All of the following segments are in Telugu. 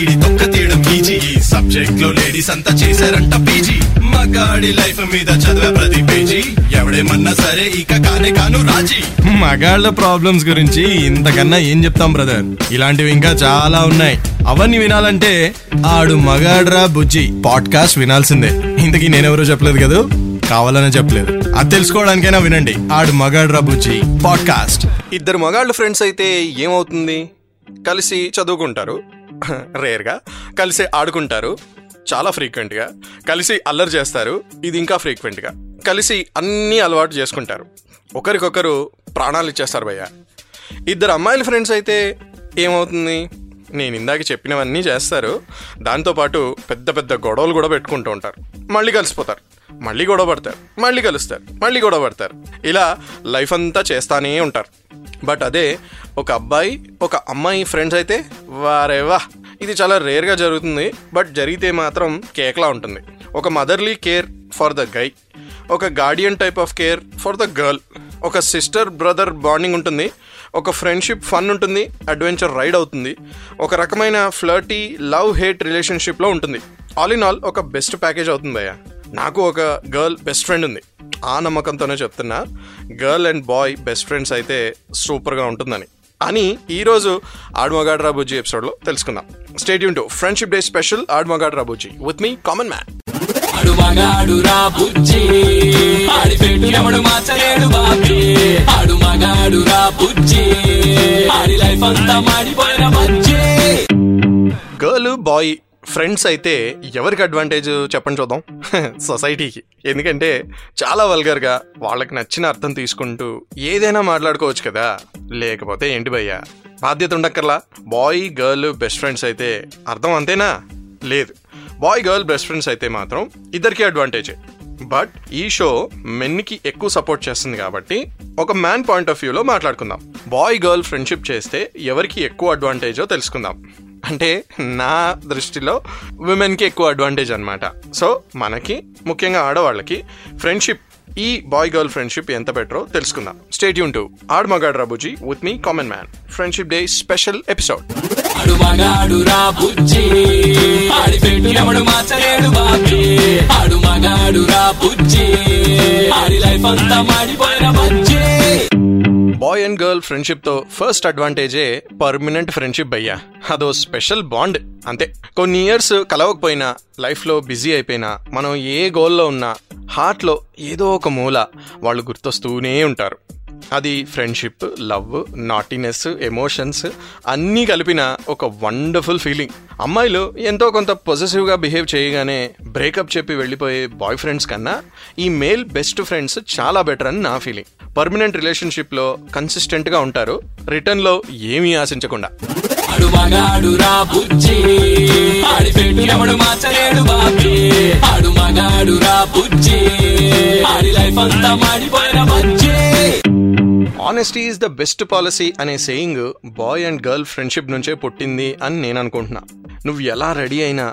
ఈడి తొక్క తీయడం ఈజీ. ఈ సబ్జెక్ట్లో లేడీస్ అంతా చేశారంట పీజీ. మగాడి లైఫ్ మీద చదివే ప్రతి పేజీ. ఎవడేమన్నా సరే ఇక కానే కాను రాజీ. మగాళ్ళ ప్రాబ్లమ్స్ గురించి ఇంతకన్నా ఏం చెప్తాం బ్రదర్? ఇలాంటివి ఇంకా చాలా ఉన్నాయి. అవన్నీ వినాలంటే ఆడు మగాడ్రా బుజ్జి. పాడ్కాస్ట్ వినాల్సిందే. ఇంతకీ నేనెవరో చెప్పలేదు కదా? కావాలనే చెప్పలేదు. అది తెలుసుకోవడానికైనా వినండి. ఆడు మగాడ్రా బుజ్జి. పాడ్కాస్ట్. ఇద్దరు మగాళ్ళు ఫ్రెండ్స్ అయితే ఏమవుతుంది? కలిసి చదువుకుంటారు. రేర్గా. కలిసి ఆడుకుంటారు. చాలా ఫ్రీక్వెంట్గా. కలిసి అల్లరి చేస్తారు. ఇది ఇంకా ఫ్రీక్వెంట్గా. కలిసి అన్నీ అలవాటు చేసుకుంటారు. ఒకరికొకరు ప్రాణాలు ఇచ్చేస్తారు భయ్య. ఇద్దరు అమ్మాయిల ఫ్రెండ్స్ అయితే ఏమవుతుంది? నేను ఇందాక చెప్పినవన్నీ చేస్తారు. దాంతోపాటు పెద్ద పెద్ద గొడవలు కూడా పెట్టుకుంటూ ఉంటారు. మళ్ళీ కలిసిపోతారు. మళ్ళీ గొడవ పడతారు. మళ్ళీ కలుస్తారు. మళ్ళీ గొడవ పడతారు. ఇలా లైఫ్ అంతా చేస్తానే ఉంటారు. బట్ అదే ఒక అబ్బాయి ఒక అమ్మాయి ఫ్రెండ్స్ అయితే వారేవా ఇది చాలా రేర్గా జరుగుతుంది బట్ జరిగితే మాత్రం కేక్లా ఉంటుంది. ఒక motherly care for the guy ఒక guardian type of care for the girl ఒక సిస్టర్ బ్రదర్ బాండింగ్ ఉంటుంది. ఒక ఫ్రెండ్షిప్ ఫన్ ఉంటుంది అడ్వెంచర్ రైడ్ అవుతుంది. ఒక రకమైన ఫ్లర్టీ లవ్ హేట్ రిలేషన్షిప్లో ఉంటుంది. ఆల్ ఇన్ ఆల్ ఒక బెస్ట్ ప్యాకేజ్ అవుతుంది అయ్యా. నాకు ఒక గర్ల్ బెస్ట్ ఫ్రెండ్ ఉంది. ఆ నమ్మకంతోనే చెప్తున్నా. Girl and boy best friends అయితే సూపర్గా ఉంటుందని. అని ఈరోజు ఆడ్మగాడ్ రాబుజీ ఎపిసోడ్లో తెలుసుకుందాం. Stadium to friendship day special ఆడ్మగాడ్ రాబుజీ with me common man Aadu Magaadu Ra బుజ్జి. ఆడి పెట్టు ఎవడు మార్చలేడు బాబీ. ఆడు మగాడు రా బుజ్జి. ఆడి లైఫ్ అంతా మాడిపోయిన బజ్జి. గర్ల్ బాయ్ ఫ్రెండ్స్ అయితే ఎవరికి అడ్వాంటేజ్ చెప్పండి చూద్దాం? సొసైటీకి. ఎందుకంటే చాలా వల్గర్గా వాళ్ళకి నచ్చిన అర్థం తీసుకుంటూ ఏదైనా మాట్లాడుకోవచ్చు కదా? లేకపోతే ఏంటి భయ్యా? బాధ్యత ఉండక్కర్లా. బాయ్ గర్ల్ బెస్ట్ ఫ్రెండ్స్ అయితే అర్థం అంతేనా? లేదు. బాయ్ గర్ల్ బెస్ట్ ఫ్రెండ్స్ అయితే మాత్రం ఇద్దరికీ అడ్వాంటేజే బట్ ఈ షో మెన్కి ఎక్కువ సపోర్ట్ చేస్తుంది కాబట్టి ఒక మ్యాన్ పాయింట్ ఆఫ్ వ్యూలో మాట్లాడుకుందాం. బాయ్ గర్ల్ ఫ్రెండ్షిప్ చేస్తే ఎవరికి ఎక్కువ అడ్వాంటేజో తెలుసుకుందాం. అంటే నా దృష్టిలో ఉమెన్కి ఎక్కువ అడ్వాంటేజ్ అనమాట సో మనకి ముఖ్యంగా ఆడవాళ్ళకి ఫ్రెండ్షిప్ ఈ బాయ్ గర్ల్ ఫ్రెండ్షిప్ ఎంత బెటరో తెలుసుకుందాం. స్టేట్ యూన్ టు ఆడు మగాడు రాబుజీ with me common man friendship day special episode Aadu Magaadu Ra Bujji. ఆడి బుజ్జి. లైఫ్ అంతా మాడిపోయిన బాయ్ అండ్ గర్ల్ ఫ్రెండ్షిప్తో ఫస్ట్ అడ్వాంటేజే పర్మనెంట్ ఫ్రెండ్షిప్ అయ్యా. అదో స్పెషల్ బాండ్. అంతే. కొన్ని ఇయర్స్ కలవకపోయినా లైఫ్లో బిజీ అయిపోయినా మనం ఏ గోల్లో ఉన్నా హార్ట్లో ఏదో ఒక మూల వాళ్ళు గుర్తొస్తూనే ఉంటారు. అది ఫ్రెండ్షిప్ లవ్ నాటినెస్ ఎమోషన్స్ అన్నీ కలిపిన ఒక వండర్ఫుల్ ఫీలింగ్ అమ్మాయిలు ఎంతో కొంత పొజెసివ్గా బిహేవ్ చేయగానే బ్రేకప్ చెప్పి వెళ్ళిపోయే బాయ్ ఫ్రెండ్స్ కన్నా ఈ మేల్ బెస్ట్ ఫ్రెండ్స్ చాలా బెటర్ అని నా ఫీలింగ్ పర్మనెంట్ రిలేషన్షిప్లో కన్సిస్టెంట్గా ఉంటారు రిటర్న్లో ఏమీ ఆశించకుండా. ఆడు మగాడు రా బుజ్జి ఆడి మార్చలేడు బాబీ. ఆడు మగాడు రా బుజ్జి ఆడి లైఫ్ అంతా మాడిపోయిన బుజ్జి. Honesty is the best policy అనే saying boy and girl friendship నుంచే పుట్టింది అని నేను అనుకుంటున్నా. నువ్వు ఎలా రెడీ అయినా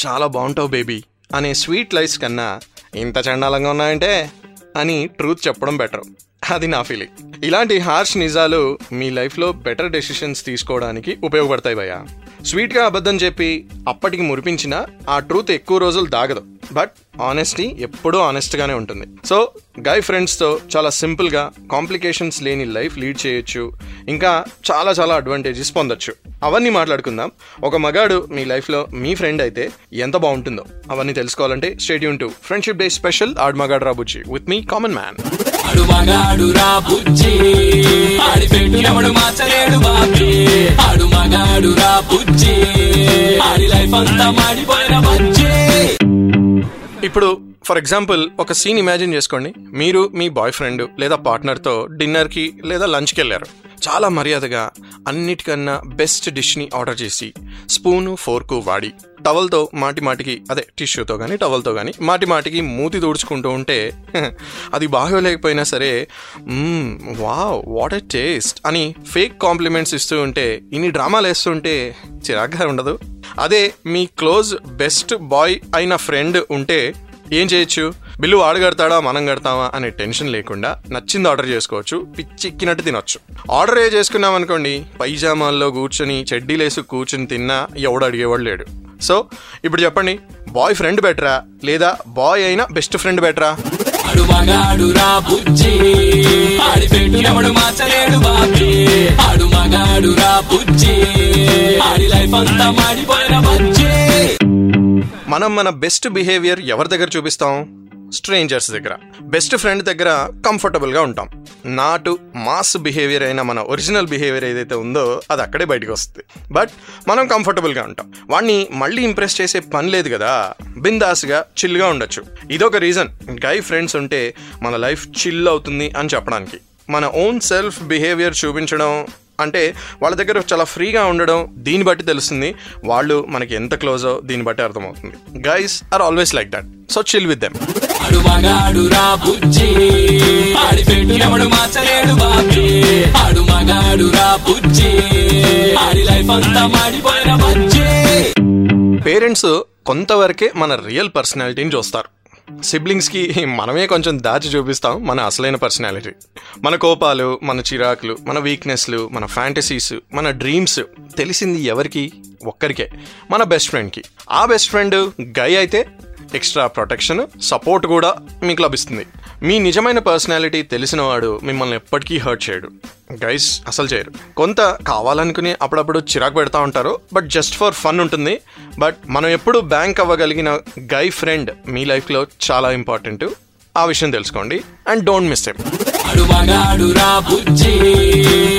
చాలా బాగుంటావు బేబీ అనే స్వీట్ లైఫ్ కన్నా ఇంత చండాలంగా ఉన్నాయంటే అని ట్రూత్ చెప్పడం బెటర్ అది నా ఫీలింగ్ ఇలాంటి హార్ష్ నిజాలు మీ లైఫ్లో బెటర్ డెసిషన్స్ తీసుకోవడానికి ఉపయోగపడతాయి భయ్యా. స్వీట్గా అబద్ధం చెప్పి అప్పటికి మురిపించిన ఆ ట్రూత్ ఎక్కువ రోజులు దాగదు. బట్ ఆనెస్టీ ఎప్పుడూ ఆనెస్ట్గానే ఉంటుంది. సో గై ఫ్రెండ్స్తో చాలా సింపుల్గా కాంప్లికేషన్స్ లేని లైఫ్ లీడ్ చేయొచ్చు. ఇంకా చాలా చాలా అడ్వాంటేజెస్ పొందొచ్చు. అవన్నీ మాట్లాడుకుందాం. ఒక మగాడు మీ లైఫ్లో మీ ఫ్రెండ్ అయితే ఎంత బాగుంటుందో అవన్నీ తెలుసుకోవాలంటే stay tuned to friendship day special add మగాడు రాబుచ్చి విత్ మీ కామన్ మ్యాన్. ఆడు మగాడు రా బుజ్జి. ఆడి పెట్టు ఎవడు మార్చలేడు బాబీ. ఆడు మగాడు రా బుజ్జి. ఆడి లైఫ్ అంతా మాడిపోయిన బుజ్జి. ఇప్పుడు ఫర్ ఎగ్జాంపుల్ ఒక సీన్ ఇమాజిన్ చేసుకోండి. మీరు మీ బాయ్ ఫ్రెండ్ లేదా పార్ట్నర్తో డిన్నర్కి లేదా లంచ్కి వెళ్ళారు. చాలా మర్యాదగా అన్నిటికన్నా బెస్ట్ డిష్ని ఆర్డర్ చేసి స్పూను ఫోర్కు వాడి టవల్తో మాటి మాటికి అదే టిష్యూతో కానీ టవల్తో కానీ మాటి మాటికి మూతి తుడుచుకుంటూ ఉంటే అది బాగోలేకపోయినా సరే వావ్ వాట్ ఎ టేస్ట్ అని ఫేక్ కాంప్లిమెంట్స్ ఇస్తూ ఉంటే ఇన్ని డ్రామాలు వేస్తుంటే చిరాగ్గా ఉండదు. అదే మీ క్లోజ్ బెస్ట్ బాయ్ అయిన ఫ్రెండ్ ఉంటే ఏం చేయొచ్చు? బిల్లు వాడు కడతాడా మనం కడతామా అనే టెన్షన్ లేకుండా నచ్చింది ఆర్డర్ చేసుకోవచ్చు పిచ్చెక్కినట్టు తినొచ్చు. ఆర్డర్ ఏ చేసుకున్నాం అనుకోండి పైజామాల్లో కూర్చొని చెడ్డీలేసి కూర్చొని తిన్నా ఎవడు అడిగేవాడు లేడు. సో ఇప్పుడు చెప్పండి బాయ్ ఫ్రెండ్ బెటరా లేదా బాయ్ అయినా బెస్ట్ ఫ్రెండ్ బెటరా? మనం మన బెస్ట్ బిహేవియర్ ఎవరి దగ్గర చూపిస్తాం? స్ట్రేంజర్స్ దగ్గర. బెస్ట్ ఫ్రెండ్ దగ్గర కంఫర్టబుల్గా ఉంటాం. నాటు మాస్ బిహేవియర్ అయిన మన ఒరిజినల్ బిహేవియర్ ఏదైతే ఉందో అది అక్కడే బయటకు వస్తుంది. బట్ మనం కంఫర్టబుల్గా ఉంటాం. వాడిని మళ్ళీ ఇంప్రెస్ చేసే పని లేదు కదా? బిందాస్గా చిల్గా ఉండొచ్చు. ఇదొక రీజన్. గై ఫ్రెండ్స్ ఉంటే మన లైఫ్ చిల్ అవుతుంది అని చెప్పడానికి. మన ఓన్ సెల్ఫ్ బిహేవియర్ చూపించడం అంటే వాళ్ళ దగ్గర చాలా ఫ్రీగా ఉండడం దీన్ని బట్టి తెలుస్తుంది. వాళ్ళు మనకి ఎంత క్లోజో దీన్ని బట్టి అర్థమవుతుంది. Guys are always like that. So chill with them. ఆడు మగాడురా బుజ్జి. ఆడి పెట్టినప్పుడు మార్చలేడు బాబీ. ఆడు మగాడురా బుజ్జి. ఆడి లైఫ్ అంతా మాడిపోయిన బుజ్జి. పేరెంట్స్ కొంతవరకే మన రియల్ పర్సనాలిటీని చూస్తారు. సిబ్లింగ్స్కి మనమే కొంచెం దాచి చూపిస్తాం మన అసలైన పర్సనాలిటీ. మన కోపాలు మన చిరాకులు మన వీక్నెస్లు మన ఫ్యాంటసీస్ మన డ్రీమ్స్ తెలిసింది ఎవరికి? ఒక్కరికే. మన బెస్ట్ ఫ్రెండ్కి. ఆ బెస్ట్ ఫ్రెండ్ గై అయితే ఎక్స్ట్రా ప్రొటెక్షన్ సపోర్ట్ కూడా మీకు లభిస్తుంది. మీ నిజమైన పర్సనాలిటీ తెలిసినవాడు మిమ్మల్ని ఎప్పటికీ హర్ట్ చేయడు. గైస్ అసలు చేయరు. కొంత కావాలనుకుని అప్పుడప్పుడు చిరాకు పెడతా ఉంటారు బట్ జస్ట్ ఫర్ ఫన్ ఉంటుంది. బట్ మనం ఎప్పుడు బ్యాంక్ అవ్వగలిగిన గై ఫ్రెండ్ మీ లైఫ్లో చాలా ఇంపార్టెంట్ ఆ విషయం తెలుసుకోండి. అండ్ డోంట్ మిస్ ఎమ్ ఆడు మగాడురా బుజ్జి.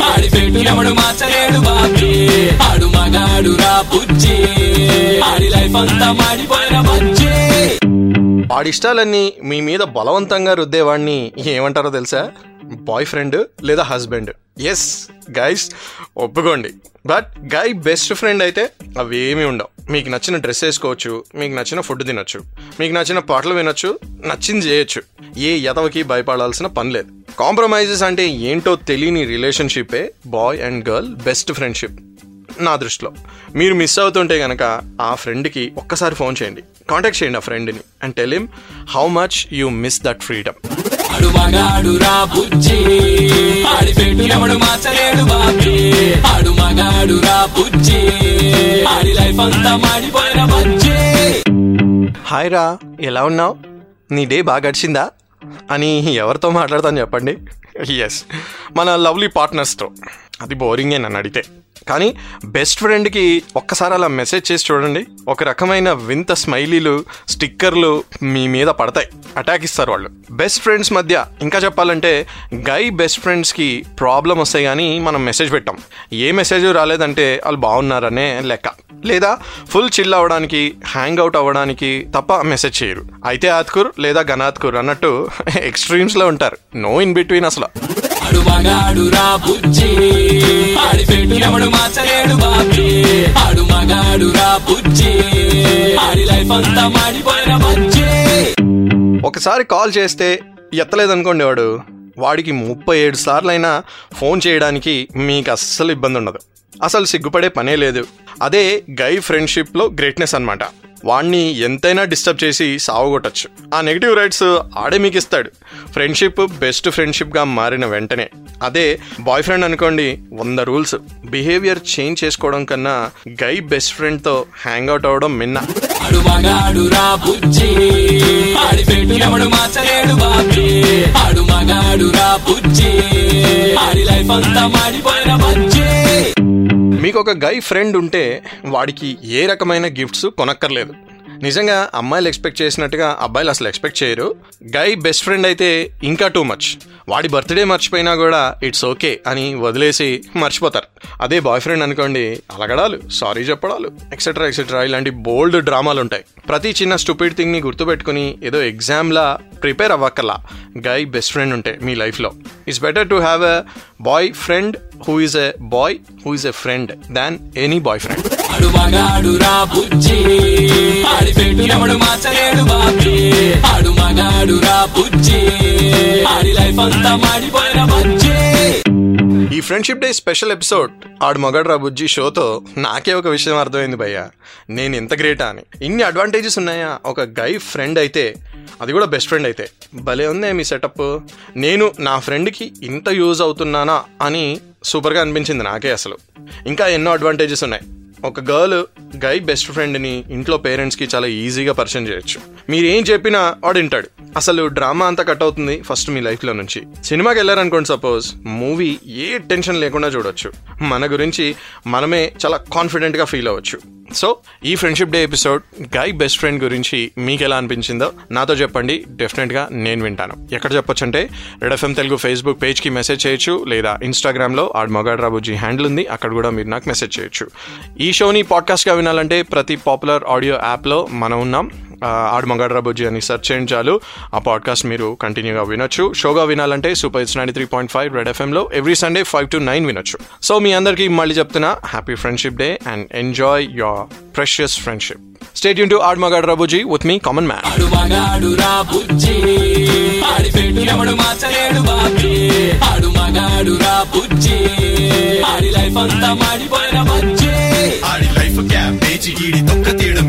ఆడి పెట్టు ఎవడు మార్చలేడు బాబీ. ఆడు మగాడురా బుజ్జి. ఆడి లైఫ్ అంతా మాడిపోయిన బుజ్జి. వాడి మీ మీద బలవంతంగా రుద్దేవాడిని ఏమంటారో తెలుసా? బాయ్ ఫ్రెండ్ లేదా హస్బెండ్ ఎస్ గైస్ ఒప్పుకోండి. బట్ గై బెస్ట్ ఫ్రెండ్ అయితే అవేమీ ఉండవు. మీకు నచ్చిన డ్రెస్ వేసుకోవచ్చు మీకు నచ్చిన ఫుడ్ తినొచ్చు మీకు నచ్చిన పాటలు వినొచ్చు నచ్చింది చేయొచ్చు. ఏ ఎదవకి భయపడాల్సిన పని లేదు. కాంప్రమైజెస్ అంటే ఏంటో తెలియని రిలేషన్షిప్పే boy and girl best friendship నా దృష్టిలో. మీరు మిస్ అవుతుంటే కనుక ఆ ఫ్రెండ్కి ఒక్కసారి ఫోన్ చేయండి. కాంటాక్ట్ చేయండి ఆ ఫ్రెండ్ని and tell them how much you miss that freedom ఆడు మగాడురా బుజ్జి. ఆడి పెట్టు ఎవడు మార్చలేడు బాబీ. ఆడు మగాడు రా బుజ్జి. ఆడి లైఫ్ అంతా మాడిపోయిన బుజ్జి. హాయ్ రా ఎలా ఉన్నావు? నీ డే బాగా గడిచిందా? అని ఎవరితో మాట్లాడతాను చెప్పండి? ఎస్ మన లవ్లీ పార్ట్నర్స్తో. అది బోరింగే నన్ను అడిగితే. కానీ బెస్ట్ ఫ్రెండ్కి ఒక్కసారి అలా మెసేజ్ చేసి చూడండి. ఒక రకమైన వింత స్మైలీలు స్టిక్కర్లు మీ మీద పడతాయి. అటాక్ ఇస్తారు వాళ్ళు. బెస్ట్ ఫ్రెండ్స్ మధ్య ఇంకా చెప్పాలంటే గై బెస్ట్ ఫ్రెండ్స్కి ప్రాబ్లం వస్తాయి కానీ మనం మెసేజ్ పెట్టాం. ఏ మెసేజ్ రాలేదంటే వాళ్ళు బాగున్నారనే లెక్క. లేదా ఫుల్ చిల్ అవ్వడానికి హ్యాంగ్ అవుట్ అవ్వడానికి తప్ప మెసేజ్ చేయరు. అయితే ఆత్కూర్ లేదా గనాత్కూర్ అన్నట్టు ఎక్స్ట్రీమ్స్లో ఉంటారు. నో ఇన్ బిట్వీన్ అసలు. ఆడు మగాడురా బుజ్జి. ఆడి పెట్టినప్పుడు ఎవడు మార్చలేడు బాబీ. ఆడు మగాడురా బుజ్జి. ఆడి లైఫ్ అంతా మాడిపోయిన బుజ్జి. ఒకసారి కాల్ చేస్తే ఎత్తలేదనుకోండి వాడు. వాడికి ముప్పై ఏడు సార్లైనా ఫోన్ చేయడానికి మీకు అస్సలు ఇబ్బంది ఉండదు అసలు సిగ్గుపడే పనే లేదు. అదే గై ఫ్రెండ్షిప్లో గ్రేట్నెస్ అనమాట వాణ్ణి ఎంతైనా డిస్టర్బ్ చేసి సావగొట్టచ్చు. ఆ నెగిటివ్ రైట్స్ ఆడే మీకు ఇస్తాడు ఫ్రెండ్షిప్ బెస్ట్ ఫ్రెండ్షిప్గా మారిన వెంటనే. అదే బాయ్ ఫ్రెండ్ అనుకోండి వంద రూల్స్. బిహేవియర్ చేంజ్ చేసుకోవడం కన్నా గై బెస్ట్ ఫ్రెండ్తో హ్యాంగ్ అవుట్ అవ్వడం మిన్న. ఆడు మగాడురా ఒక గై ఫ్రెండ్ ఉంటే వాడికి ఏ రకమైన గిఫ్ట్స్ కొనక్కర్లేదు. నిజంగా అమ్మాయిలు ఎక్స్పెక్ట్ చేసినట్టుగా అబ్బాయిలు అసలు ఎక్స్పెక్ట్ చేయరు. గై బెస్ట్ ఫ్రెండ్ అయితే ఇంకా టూ మచ్ వాడి బర్త్డే మర్చిపోయినా కూడా ఇట్స్ ఓకే అని వదిలేసి మర్చిపోతారు. అదే బాయ్ ఫ్రెండ్ అనుకోండి అలగడాలు సారీ చెప్పడాలు ఎక్సెట్రా ఎక్సెట్రా ఇలాంటి బోల్డ్ డ్రామాలు ఉంటాయి. ప్రతి చిన్న స్టూపిడ్ థింగ్ని గుర్తుపెట్టుకుని ఏదో ఎగ్జామ్లా ప్రిపేర్ అవ్వక్కలా గై బెస్ట్ ఫ్రెండ్ ఉంటే మీ లైఫ్లో it's better to have a boy friend who is a boy who is a friend than any boy friend వాడు మగాడు రా బుజ్జి. ఆడి పెట్టు ఎవడు మార్చలేడు బాబీ. ఆడు మగాడు రా బుజ్జి. ఆడి లైఫ్ అంతా మాడిపోయిన బుజ్జి. ఈ ఫ్రెండ్షిప్ డే స్పెషల్ ఎపిసోడ్ ఆడు మగడ్రా బుజ్జి షోతో నాకే ఒక విషయం అర్థమైంది భయ్య. నేను ఎంత గ్రేటా అని. ఇన్ని అడ్వాంటేజెస్ ఉన్నాయా? ఒక గై ఫ్రెండ్ అయితే అది కూడా బెస్ట్ ఫ్రెండ్ అయితే. భలే ఉందే మీ సెటప్ నేను నా ఫ్రెండ్కి ఇంత యూజ్ అవుతున్నానా అని సూపర్గా అనిపించింది నాకే అసలు. ఇంకా ఎన్నో అడ్వాంటేజెస్ ఉన్నాయి. ఒక గర్ల్ గై బెస్ట్ ఫ్రెండ్ని ఇంట్లో పేరెంట్స్కి చాలా ఈజీగా పరిచయం చేయొచ్చు. మీరు ఏం చెప్పినా వాడు వింటాడు. అసలు డ్రామా అంతా కట్ అవుతుంది ఫస్ట్ మీ లైఫ్లో నుంచి. సినిమాకి వెళ్ళారనుకోండి సపోజ్ మూవీ ఏ టెన్షన్ లేకుండా చూడొచ్చు. మన గురించి మనమే చాలా కాన్ఫిడెంట్గా ఫీల్ అవ్వచ్చు. సో ఈ friendship day episode guy best friend గురించి మీకు ఎలా అనిపించిందో నాతో చెప్పండి. డెఫినెట్గా నేను వింటాను. ఎక్కడ చెప్పొచ్చు అంటే రెడ్ ఎఫ్ఎం తెలుగు ఫేస్బుక్ పేజ్కి మెసేజ్ చేయొచ్చు లేదా ఇన్స్టాగ్రామ్లో ఆడ్ మొగాడ్ రాబుజీ హ్యాండిల్ ఉంది అక్కడ కూడా మీరు నాకు మెసేజ్ చేయొచ్చు. ఈ షోని పాడ్కాస్ట్గా వినాలంటే ప్రతి పాపులర్ ఆడియో యాప్లో మనం ఉన్నాం. ఆడు రాబోజీ అని సెర్చ్ చేయండి చాలు. ఆ పాడ్కాస్ట్ మీరు కంటిన్యూగా వినొచ్చు. షోగా వినాలంటే super it's ninety three point five red ఎఫ్ఎంలో every Sunday five to nine వినొచ్చు. సో మీ అందరికీ మళ్ళీ చెప్తున్నా happy friendship day and enjoy your precious friendship stay Yoon to ఆడు మగాడు రాబోజీ విత్ మీ కామన్ మ్యాన్ ఆడు లైఫ్ అంతా మాడిపోయిన బుజ్జి. ఆడి లైఫ్ క్యాబేజీ ఈడి తొక్క తీయడం